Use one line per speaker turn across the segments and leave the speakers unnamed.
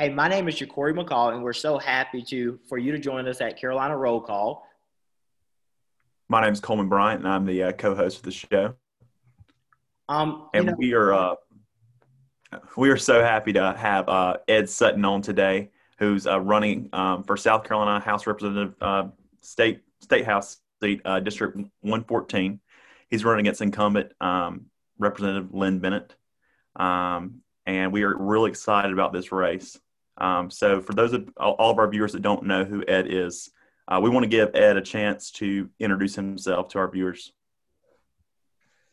Hey, my name is Jacory McCall, and we're so happy to for you to join us at Carolina Roll Call.
My name is Coleman Bryant, and I'm the uh, co-host of the show.
Um,
and
know,
we are uh, we are so happy to have uh, Ed Sutton on today, who's uh, running um, for South Carolina House Representative uh, State State House seat, uh, District 114. He's running against incumbent um, Representative Lynn Bennett, um, and we are really excited about this race. Um, so, for those of all of our viewers that don't know who Ed is, uh, we want to give Ed a chance to introduce himself to our viewers.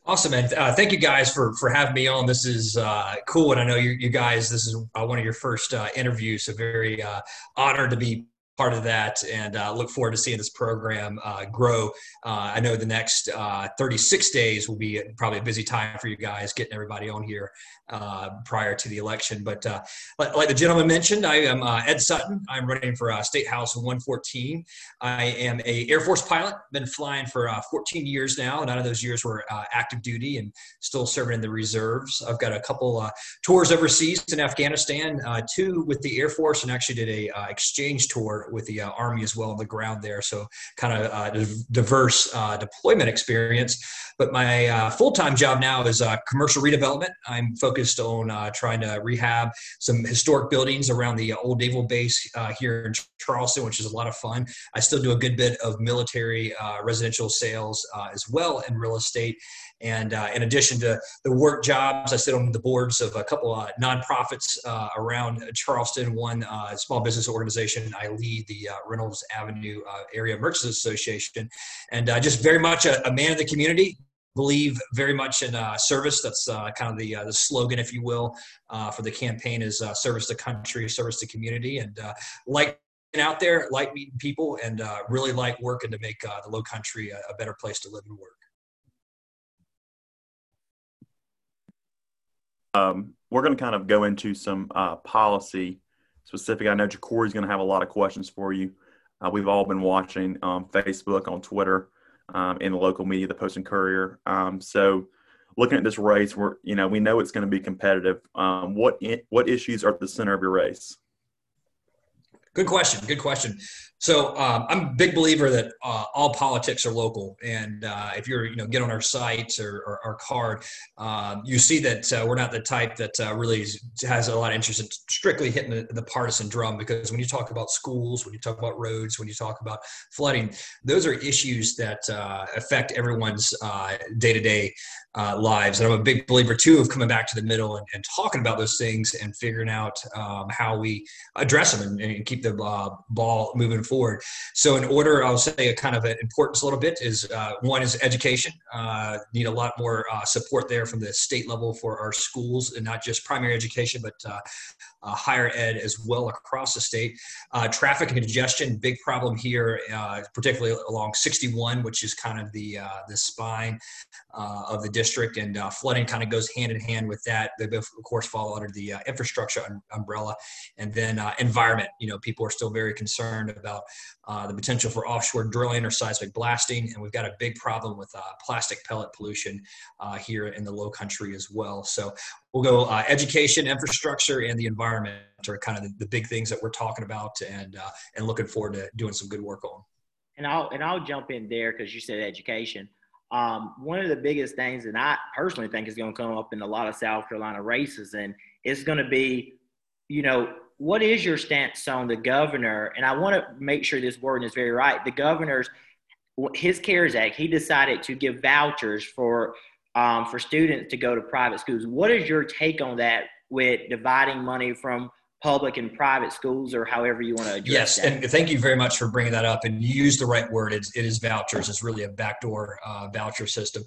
Awesome, and uh, thank you guys for for having me on. This is uh, cool, and I know you, you guys. This is uh, one of your first uh, interviews, so very uh, honored to be part of that and uh, look forward to seeing this program uh, grow. Uh, I know the next uh, 36 days will be probably a busy time for you guys getting everybody on here uh, prior to the election. But uh, like, like, the gentleman mentioned, I am Ed Sutton. I'm running for State House 114. I am a Air Force pilot. Been flying for 14 years now. None of those years were active duty and still serving in the reserves. I've got a couple tours overseas in Afghanistan, two with the Air Force, and actually did a exchange tour with the uh, Army as well on the ground there. So kind of uh, diverse uh, deployment experience. But my uh, full time job now is uh, commercial redevelopment. I'm focused on uh, trying to rehab some historic buildings around the old naval base here in Charleston, which is a lot of fun. I still do a good bit of military residential sales as well in real estate. And uh, in addition to the work jobs, I sit on the boards of a couple of nonprofits uh, around Charleston. One uh, small business organization I lead, the uh, Reynolds Avenue uh, Area Merchants Association, and uh, just very much a, a, man of the community. Believe very much in service. That's kind of the the slogan, if you will, for the campaign is service to country, service to community, and like out there, like meeting people, and really like working to make the Low Country a, a better place to live and work.
Um, we're going to kind of go into some uh, policy specific. I know Jacory's going to have a lot of questions for you. Uh, we've all been watching um, Facebook, on Twitter, um, in the local media, the Post and Courier. Um, so, looking at this race, we're you know we know it's going to be competitive. Um, what in, what issues are at the center of your race?
Good question. Good question. So um, I'm a big believer that uh, all politics are local, and uh, if you're, you know, get on our site or, or our card, um, you see that uh, we're not the type that uh, really has a lot of interest in strictly hitting the, the, partisan drum. Because when you talk about schools, when you talk about roads, when you talk about flooding, those are issues that uh, affect everyone's day to day lives. And I'm a big believer too of coming back to the middle and, and talking about those things and figuring out um, how we address them and, and keep the ball moving forward. So, in order, I'll say a kind of an importance a little bit is uh, one is education. Uh, need a lot more uh, support there from the state level for our schools, and not just primary education, but uh, uh, higher ed as well across the state. Uh, traffic and congestion, big problem here, particularly along 61, which is kind of the the spine of the district, and flooding kind of goes hand in hand with that. They both, of course, fall under the infrastructure un- umbrella, and then environment. You know, people are still very concerned about uh, the potential for offshore drilling or seismic blasting. And we've got a big problem with uh, plastic pellet pollution uh, here in the low country as well. So we'll go uh, education, infrastructure, and the environment are kind of the, the big things that we're talking about and, uh, and looking forward to doing some good work on.
And I'll, and I'll jump in there because you said education. Um, one of the biggest things that I personally think is going to come up in a lot of South Carolina races, and it's going to be, you know, what is your stance on the governor? And I want to make sure this wording is very right. The governor's his CARES Act, he decided to give vouchers for um, for students to go to private schools. What is your take on that with dividing money from public and private schools or however you want to address it?
yes,
that.
and thank you very much for bringing that up. And you use the right word. It's, it is vouchers. It's really a backdoor uh, voucher system.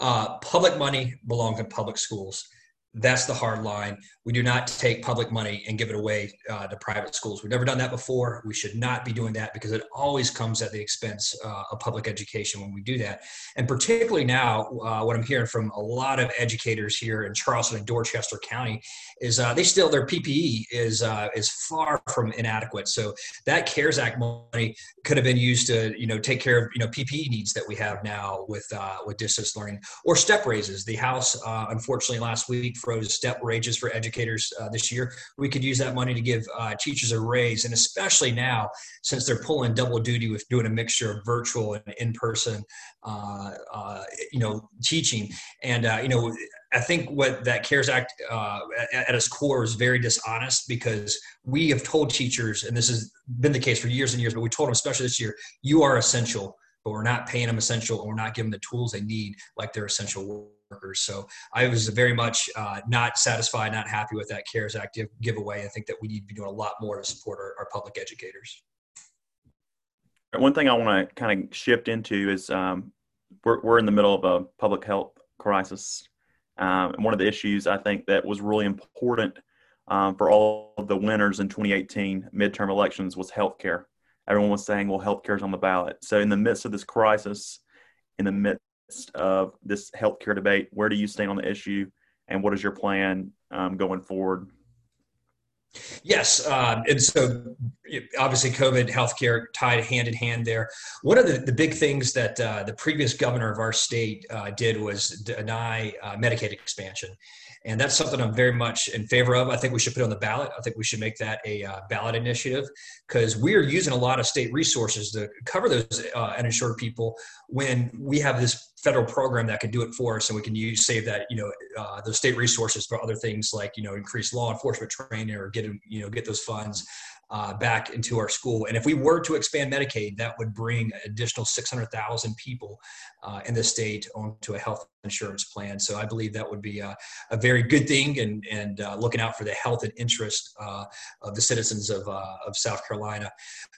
Uh, public money belongs in public schools. That's the hard line. We do not take public money and give it away uh, to private schools. We've never done that before. We should not be doing that because it always comes at the expense uh, of public education when we do that. And particularly now, uh, what I'm hearing from a lot of educators here in Charleston and Dorchester County is uh, they still their PPE is uh, is far from inadequate. So that CARES Act money could have been used to you know take care of you know PPE needs that we have now with uh, with distance learning or step raises. The House unfortunately last week froze step wages for educators uh, this year. We could use that money to give uh, teachers a raise, and especially now since they're pulling double duty with doing a mixture of virtual and in-person, uh, uh, you know, teaching. And you know, I think what that CARES Act at, at its core is very dishonest because we have told teachers, and this has been the case for years and years, but we told them, especially this year, you are essential but we're not paying them essential and we're not giving them the tools they need like they're essential workers. So I was very much uh, not satisfied, not happy with that CARES Act give, giveaway. I think that we need to be doing a lot more to support our, our public educators.
One thing I want to kind of shift into is um, we're, we're in the middle of a public health crisis. Um, and one of the issues I think that was really important um, for all of the winners in 2018 midterm elections was healthcare everyone was saying, well, healthcare is on the ballot. So, in the midst of this crisis, in the midst of this healthcare debate, where do you stand on the issue, and what is your plan um, going forward?
Yes, um, and so obviously COVID, healthcare tied hand in hand there. One of the, the big things that uh, the previous governor of our state uh, did was deny uh, Medicaid expansion. And that's something I'm very much in favor of. I think we should put on the ballot. I think we should make that a uh, ballot initiative because we are using a lot of state resources to cover those uh, uninsured people when we have this federal program that can do it for us and we can use save that you know uh, those state resources for other things like you know increase law enforcement training or get you know get those funds uh, back into our school. And if we were to expand Medicaid, that would bring additional 600,000 people uh, in the state onto a health insurance plan. So I believe that would be a, a very good thing and, and uh, looking out for the health and interest uh, of the citizens of, uh, of South Carolina.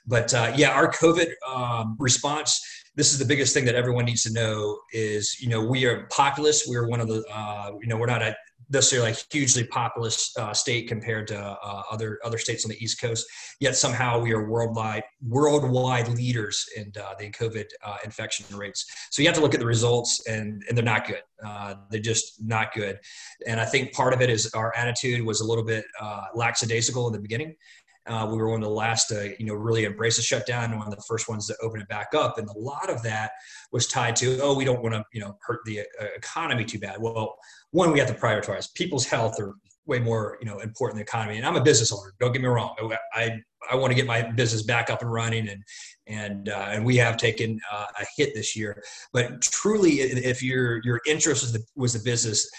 But uh, yeah, our COVID um, response this is the biggest thing that everyone needs to know is you know we are populous we're one of the uh, you know we're not a necessarily like hugely populous uh, state compared to uh, other other states on the East Coast. Yet somehow we are worldwide worldwide leaders in uh, the COVID uh, infection rates. So you have to look at the results, and and they're not good. Uh, they're just not good. And I think part of it is our attitude was a little bit uh, lackadaisical in the beginning. We were one of the last to, you know, really embrace the shutdown and one of the first ones to open it back up. And a lot of that was tied to, oh, we don't want to, you know, hurt the economy too bad. Well, one, we have to prioritize people's health are way more, you know, important than the economy. And I'm a business owner. Don't get me wrong. I, I want to get my business back up and running and, and, uh, and we have taken uh, a hit this year, but truly if your, your interest was the, was the business,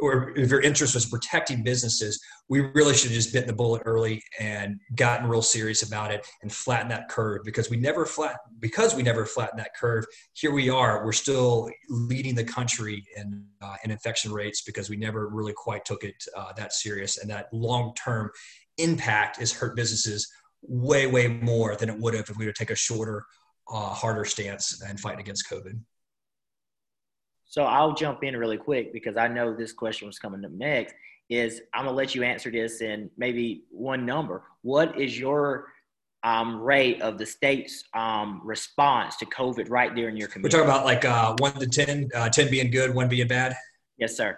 or if your interest was protecting businesses, we really should have just bitten the bullet early and gotten real serious about it and flatten that curve because we never flat because we never flattened that curve. Here we are, we're still leading the country in uh, in infection rates because we never really quite took it uh, that serious, and that long term impact has hurt businesses way way more than it would have if we would take a shorter, uh, harder stance and fight against COVID.
So I'll jump in really quick because I know this question was coming up next. Is I'm gonna let you answer this in maybe one number. What is your um, rate of the state's um, response to COVID right there in your community?
We're talking about like uh, one to 10, uh, 10 being good, one being bad.
Yes, sir.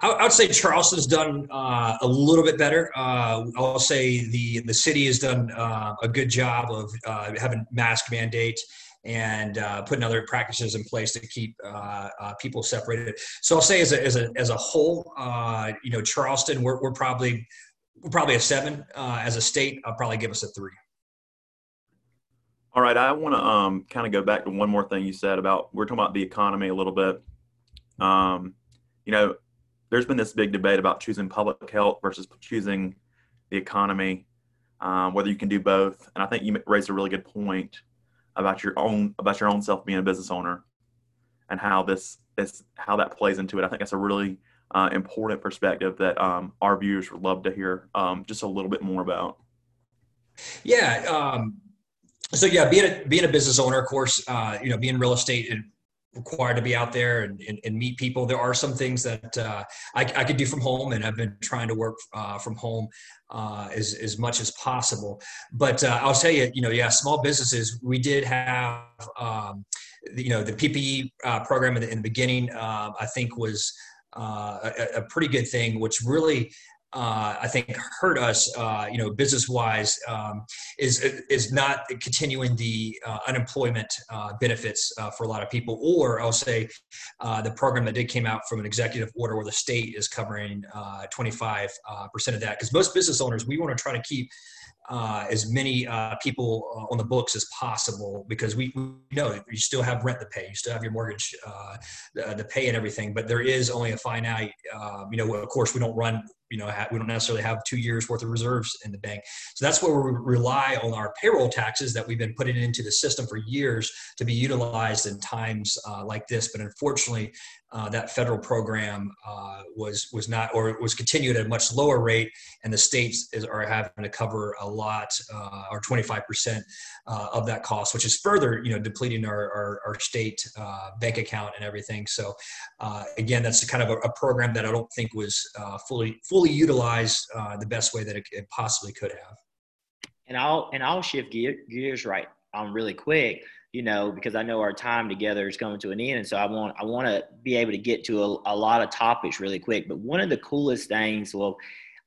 I, I would say Charleston's done uh, a little bit better. Uh, I'll say the the city has done uh, a good job of uh, having mask mandate and uh, putting other practices in place to keep uh, uh, people separated. So I'll say as a, as a, as a whole, uh, you know, Charleston, we're, we're probably, we're probably a seven uh, as a state. I'll probably give us a three.
All right. I want to um, kind of go back to one more thing you said about, we're talking about the economy a little bit. Um, you know, there's been this big debate about choosing public health versus choosing the economy, um, whether you can do both. And I think you raised a really good point about your own about your own self being a business owner and how this is how that plays into it. I think that's a really uh, important perspective that um, our viewers would love to hear um, just a little bit more about.
Yeah. Um, so yeah, being a being a business owner, of course, uh, you know, being real estate and required to be out there and, and, and, meet people. There are some things that uh, I, I, could do from home, and I've been trying to work uh, from home uh, as, as much as possible. But uh, I'll tell you, you know, yeah, small businesses, we did have, um, you know, the PPE uh, program in the, in the beginning, uh, I think was a, a, pretty good thing, which really uh, I think hurt us, uh, you know, business wise, um, is is not continuing the uh, unemployment uh, benefits uh, for a lot of people, or I'll say uh, the program that did came out from an executive order where the state is covering 25 percent of that. Because most business owners, we want to try to keep as many people on the books as possible because we, we, know you still have rent to pay, you still have your mortgage to pay and everything, but there is only a finite, you know, of course we don't run, you know, we don't necessarily have two years worth of reserves in the bank. So that's where we rely on our payroll taxes that we've been putting into the system for years to be utilized in times uh, like this. But unfortunately, uh, that federal program uh, was was not or was continued at a much lower rate, and the states is, are having to cover a lot uh, or 25 percent uh, of that cost, which is further you know depleting our our, our state uh, bank account and everything. So again, that's kind of a, a, program that I don't think was fully fully utilized uh, the best way that it, it, possibly could have.
And I'll and I'll shift gear, gears right on really quick you know, because I know our time together is coming to an end. And so I want I want to be able to get to a, a, lot of topics really quick. But one of the coolest things, well,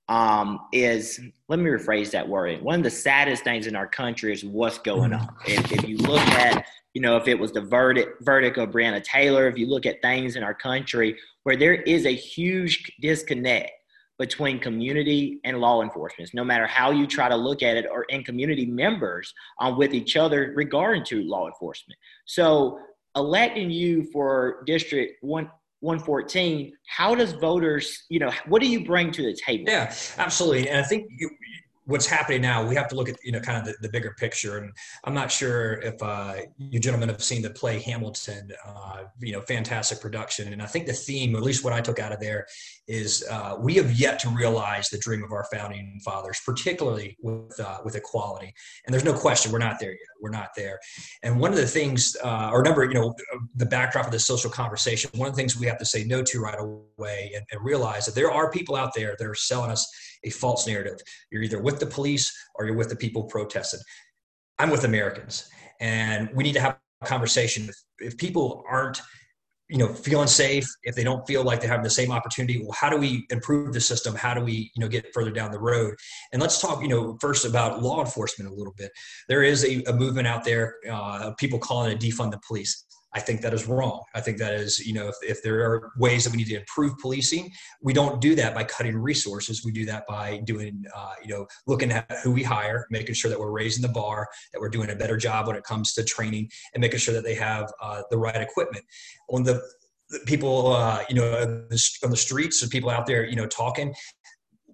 um, is let me rephrase that word. One of the saddest things in our country is what's going on. If, if you look at, you know, if it was the verdict verdict of Breonna Taylor, if you look at things in our country where there is a huge disconnect between community and law enforcement, no matter how you try to look at it, or in community members um, with each other regarding to law enforcement. So electing you for District 1, 114, how does voters, you know, what do you bring to the table?
Yeah, absolutely. And I think you, what's happening now, we have to look at you know kind of the, the bigger picture. And I'm not sure if uh, you gentlemen have seen the play Hamilton. Uh, you know, fantastic production. And I think the theme, at least what I took out of there, is uh, we have yet to realize the dream of our founding fathers, particularly with uh, with equality. And there's no question we're not there yet. We're not there. And one of the things, uh, or number, you know, the backdrop of the social conversation. One of the things we have to say no to right away, and, and realize that there are people out there that are selling us a false narrative. You're either with the police or you're with the people protesting. I'm with Americans, and we need to have a conversation. If, if people aren't you know feeling safe if they don't feel like they're having the same opportunity well how do we improve the system how do we you know get further down the road and let's talk you know first about law enforcement a little bit there is a, a movement out there uh, people calling it defund the police I think that is wrong. I think that is, you know, if, if there are ways that we need to improve policing, we don't do that by cutting resources. We do that by doing, uh, you know, looking at who we hire, making sure that we're raising the bar, that we're doing a better job when it comes to training, and making sure that they have uh, the right equipment. On the, people, uh, you know, on the streets and people out there, you know, talking,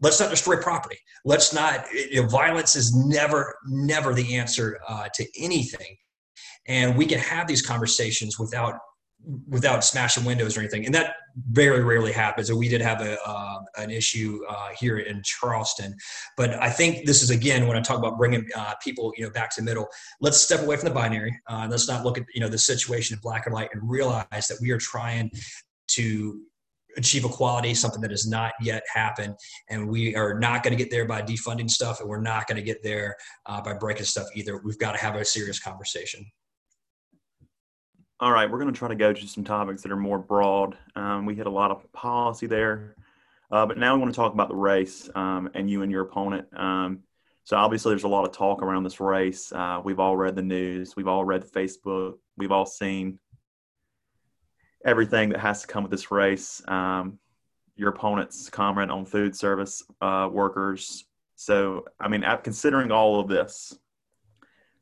let's not destroy property. Let's not, you know, violence is never, never the answer uh, to anything and we can have these conversations without without smashing windows or anything. And that very rarely happens. And we did have a uh, an issue uh, here in charleston. But i think this is again when i talk about bringing uh, people you know back to the middle let's step away from the binary uh, let's not look at you know the situation in black and white and realize that we are trying to achieve equality, something that has not yet happened. And we are not going to get there by defunding stuff, and we're not going to get there uh, by breaking stuff either. We've got to have a serious conversation.
All right, we're going to try to go to some topics that are more broad. Um, we hit a lot of policy there, uh, but now we want to talk about the race um, and you and your opponent. Um, so obviously, there's a lot of talk around this race. Uh, we've all read the news, we've all read Facebook, we've all seen everything that has to come with this race. Um, your opponent's comment on food service uh, workers. So, I mean, considering all of this,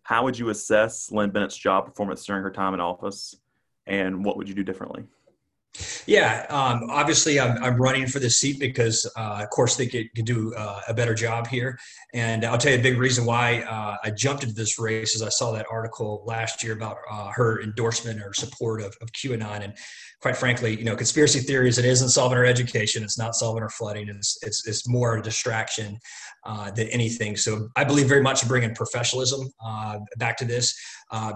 how would you assess Lynn Bennett's job performance during her time in office, and what would you do differently?
Yeah, um, obviously I'm, I'm running for this seat because, uh, of course, they could, could do uh, a better job here. And I'll tell you a big reason why uh, I jumped into this race is I saw that article last year about uh, her endorsement or support of, of QAnon. And quite frankly, you know, conspiracy theories, it isn't solving our education. It's not solving our flooding. It's, it's, it's more a distraction uh, than anything. So I believe very much in bringing professionalism uh, back to this,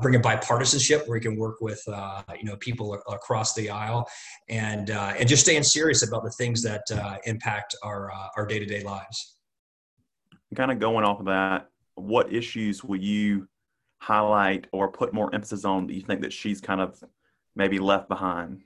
bringing bipartisanship where we can work with you know people across the aisle, and uh, and just staying serious about the things that uh, impact our our day to day lives.
Kind of going off of that, what issues will you highlight or put more emphasis on that you think that she's kind of maybe left behind?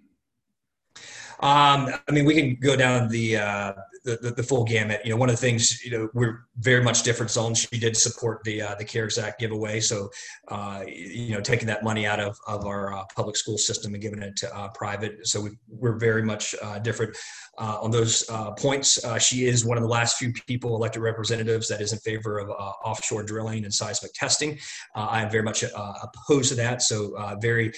Um, I mean, we can go down the, uh, the, the, the full gamut. You know, one of the things you know we're very much different zones. She did support the uh, the CARES Act giveaway, so uh, you know, taking that money out of of our uh, public school system and giving it to uh, private. So we, we're very much uh, different on those points. she is one of the last few people elected representatives that is in favor of offshore drilling and seismic testing. I am very much opposed to that. So very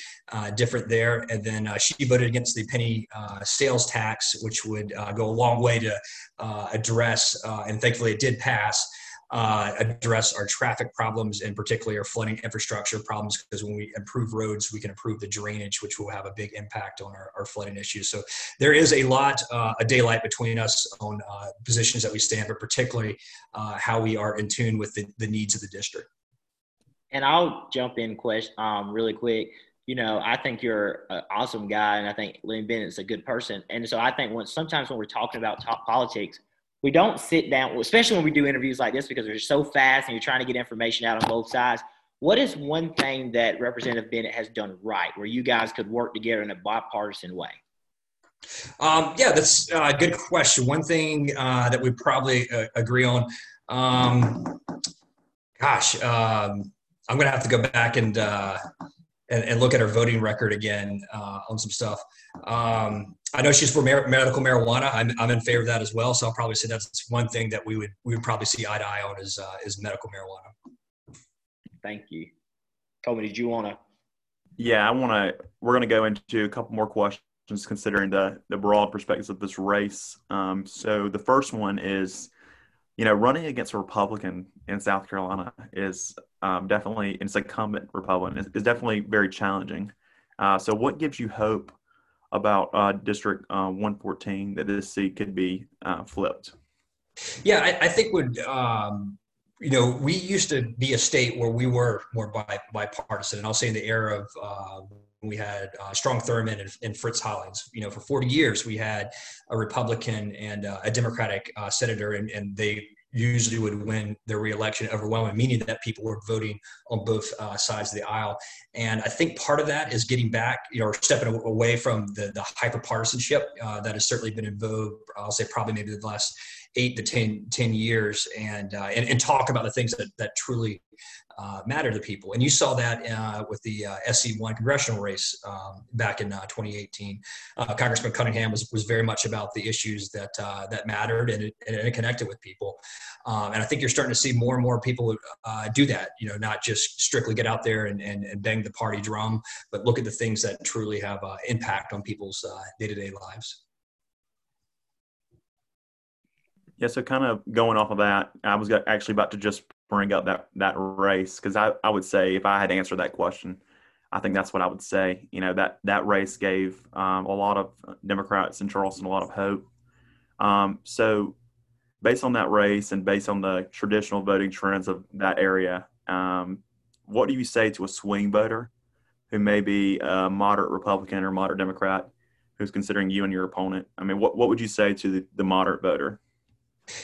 different there. And then she voted against the penny sales tax, which would go a long way to uh, address, uh, and thankfully it did pass, uh, address our traffic problems and particularly our flooding infrastructure problems because when we improve roads, we can improve the drainage, which will have a big impact on our, our flooding issues. So there is a lot, uh, a daylight between us on uh, positions that we stand, but particularly uh, how we are in tune with the, the needs of the district.
And I'll jump in question um, really quick you know, I think you're an awesome guy, and I think Lynn Bennett's a good person. And so I think when sometimes when we're talking about top politics, we don't sit down, especially when we do interviews like this, because they're so fast and you're trying to get information out on both sides. What is one thing that Representative Bennett has done right, where you guys could work together in a bipartisan way?
Um, yeah, that's a good question. One thing uh, that we probably uh, agree on, um, gosh, um, I'm going to have to go back and uh, and, and look at her voting record again uh, on some stuff. Um, I know she's for mar- medical marijuana. I'm, I'm in favor of that as well. So I'll probably say that's one thing that we would we would probably see eye to eye on is uh, is medical marijuana.
Thank you, Toby. Did you want to?
Yeah, I want to. We're going to go into a couple more questions considering the the broad perspectives of this race. Um, so the first one is you know, running against a Republican in South Carolina is um, definitely, it's incumbent Republican, is, is definitely very challenging. Uh, so, what gives you hope about uh, District uh, 114 that this seat could be uh, flipped?
Yeah, I, I think would um, you know we used to be a state where we were more bi- bipartisan, and I'll say in the era of uh, we had uh, Strom Thurmond and, and, Fritz Hollings. You know, for 40 years we had a Republican and uh, a Democratic uh, senator, and, and, they usually would win their reelection overwhelming, meaning that people were voting on both uh, sides of the aisle. And I think part of that is getting back, you know, or stepping away from the, the hyper partisanship uh, that has certainly been in vogue. I'll say probably maybe the last eight to 10, 10 years and, uh, and, and talk about the things that, that truly uh, matter to people. And you saw that uh, with the uh, SC1 congressional race um, back in uh, 2018. Uh, Congressman Cunningham was, was very much about the issues that that mattered and it, and it, connected with people. Um, and I think you're starting to see more and more people do that. You know, not just strictly get out there and, and, and, bang the party drum, but look at the things that truly have impact on people's day-to-day lives.
Yeah, so kind of going off of that, I was actually about to just bring up that that race because I, I would say if I had answered that question, I think that's what I would say. You know that that race gave um, a lot of Democrats in Charleston a lot of hope. Um, so, based on that race and based on the traditional voting trends of that area, um, what do you say to a swing voter who may be a moderate Republican or moderate Democrat who's considering you and your opponent? I mean, what what would you say to the, the moderate voter?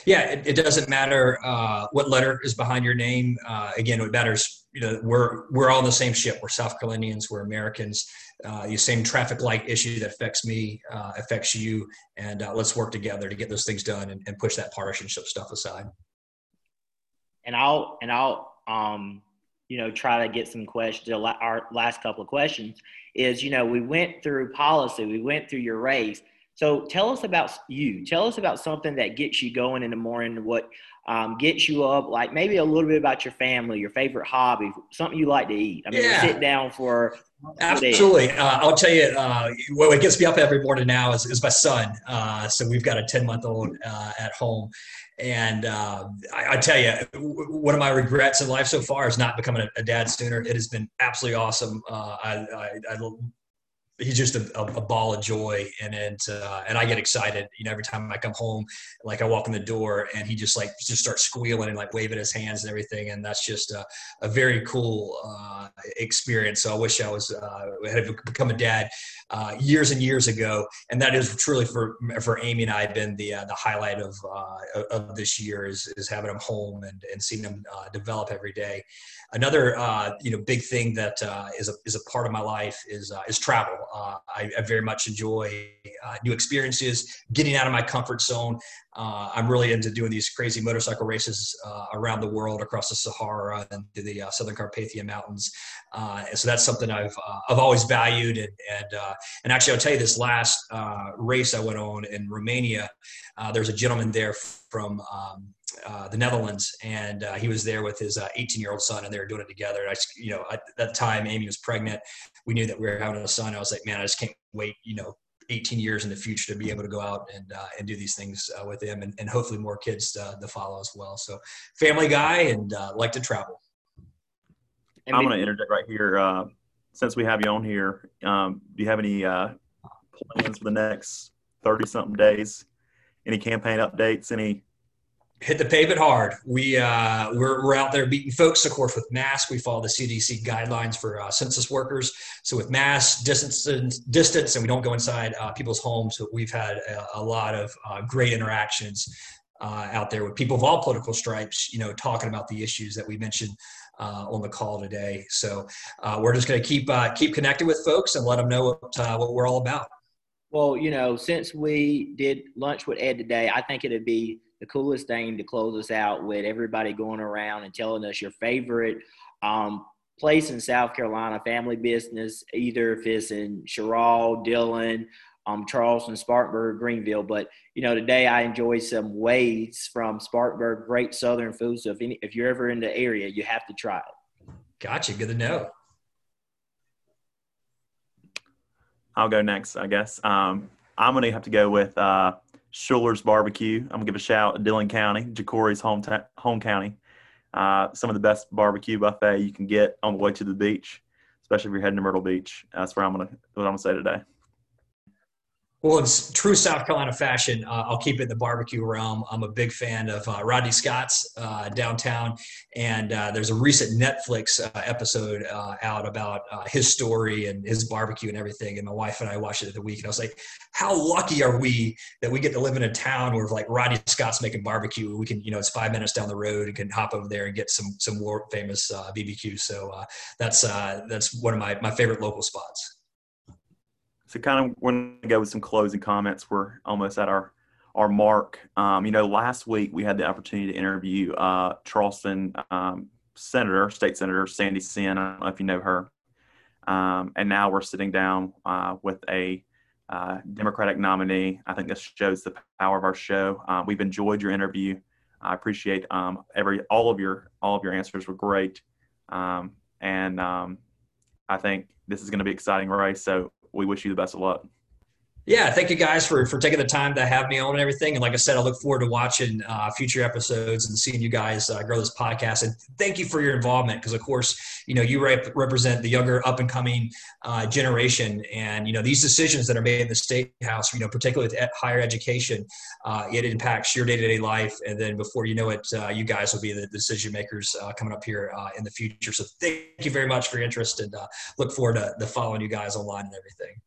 Yeah, it, it doesn't matter uh, what letter is behind your name. Uh, again, what matters, you know, we're we're all in the same ship. We're South Carolinians. We're Americans. Uh, the same traffic light issue that affects me uh, affects you, and uh, let's work together to get those things done and, and push that partisanship stuff aside.
And I'll and I'll um, you know try to get some questions. Our last couple of questions is you know we went through policy, we went through your race so tell us about you. Tell us about something that gets you going in the morning, what um, gets you up, like maybe a little bit about your family, your favorite hobby, something you like to eat. I mean, yeah. sit down for.
Absolutely. Uh, I'll tell you, uh, what gets me up every morning now is, is my son. Uh, so we've got a 10 month old uh, at home. And uh, I, I, tell you, one of my regrets in life so far is not becoming a, a dad sooner. It has been absolutely awesome. Uh, I, I, I he's just a, a, ball of joy. And uh, and I get excited you know every time I come home like I walk in the door and he just like just starts squealing and like waving his hands and everything. And that's just a, a very cool uh, experience. So I wish I was uh, had become a dad uh, years and years ago. And that is truly for for Amy and I been the uh, the highlight of uh, of this year is, is having him home and, and seeing him develop every day. Another you know big thing that is a is a part of my life is is travel Uh, I, I, very much enjoy uh, new experiences, getting out of my comfort zone. Uh, I'm really into doing these crazy motorcycle races uh, around the world, across the Sahara and to the uh, Southern Carpathian Mountains. and so that's something I've I've always valued. And and, and actually, I'll tell you this last race I went on in Romania. there's a gentleman there from um, uh, the Netherlands, and uh, he was there with his 18 uh, year old son, and they were doing it together. And I, you know, at that time, Amy was pregnant. We knew that we were having a son. I was like, man, I just can't wait, you know, 18 years in the future to be able to go out and uh, and do these things uh, with him, and, and hopefully more kids to, to follow as well. So, family guy and like to travel.
I'm going to interject right here. since we have you on here, um, do you have any plans for the next 30 something days? Any campaign updates? Any
hit the pavement hard. We uh, we're, we're out there beating folks, of course, with masks. We follow the CDC guidelines for uh, census workers. So with mass distance, distance, and we don't go inside uh, people's homes. We've had a, a lot of uh, great interactions uh, out there with people of all political stripes. You know, talking about the issues that we mentioned. Uh, on the call today, so we're just going to keep keep connected with folks and let them know what, what we're all about.
Well, you know, since we did lunch with Ed today, I think it'd be the coolest thing to close us out with everybody going around and telling us your favorite um, place in South Carolina, family business, either if it's in Cheraw, Dillon, um, Charleston, Spartanburg, Greenville. But you know, today I enjoyed some Wade's from Spartanburg, great Southern food. So if any, if you're ever in the area, you have to try it.
Gotcha. Good to know.
I'll go next, I guess. Um, I'm gonna have to go with uh, Shuler's Barbecue. I'm gonna give a shout to Dillon County, Jacory's home home county. Uh, some of the best barbecue buffet you can get on the way to the beach, especially if you're heading to Myrtle Beach. That's where I'm gonna what I'm gonna say today.
Well, in true South Carolina fashion, uh, I'll keep it in the barbecue realm. I'm a big fan of uh, Rodney Scott's uh, downtown, and uh, there's a recent Netflix uh, episode uh, out about his story and his barbecue and everything. And my wife and I watched it the week, and I was like, "How lucky are we that we get to live in a town where like Rodney Scott's making barbecue? We can, you know, it's five minutes down the road and can hop over there and get some some world famous BBQ. So that's that's one of my my favorite local spots.
So kind of when to go with some closing comments. We're almost at our our mark. Um, you know, last week we had the opportunity to interview uh, Charleston um, Senator, State Senator Sandy Senn. I don't know if you know her. Um, and now we're sitting down uh, with a uh, Democratic nominee. I think this shows the power of our show. Uh, we've enjoyed your interview. I appreciate um, every all of your all of your answers were great, um, and um, I think this is going to be exciting race. So we wish you the best of luck.
Yeah, thank you guys for for taking the time to have me on and everything. And like I said, I look forward to watching uh, future episodes and seeing you guys uh, grow this podcast. And thank you for your involvement because, of course, you know you rep- represent the younger, up and coming uh, generation, and you know these decisions that are made in the state house, you know, particularly with higher education, uh, it impacts your day to day life. And then before you know it, uh, you guys will be the decision makers uh, coming up here in the future. So thank you very much for your interest, and look forward to, to following you guys online and everything.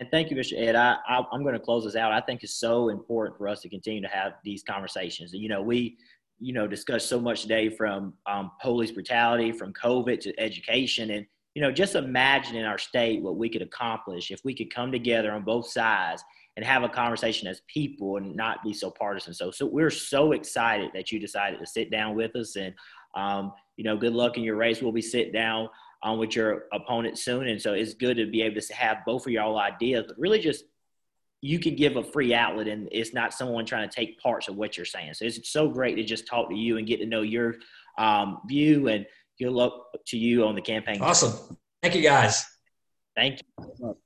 And thank you, Mr. Ed. I, I, am going to close this out. I think it's so important for us to continue to have these conversations. You know, we, you know, discussed so much today from um, police brutality, from COVID to education, and you know, just imagine in our state what we could accomplish if we could come together on both sides and have a conversation as people and not be so partisan. So, so we're so excited that you decided to sit down with us, and um, you know, good luck in your race. We'll be sitting down um, with your opponent soon. And so it's good to be able to have both of y'all ideas, but really just you can give a free outlet and it's not someone trying to take parts of what you're saying. So it's so great to just talk to you and get to know your um, view and good luck to you on the campaign.
Awesome. Thank you guys.
Thank you.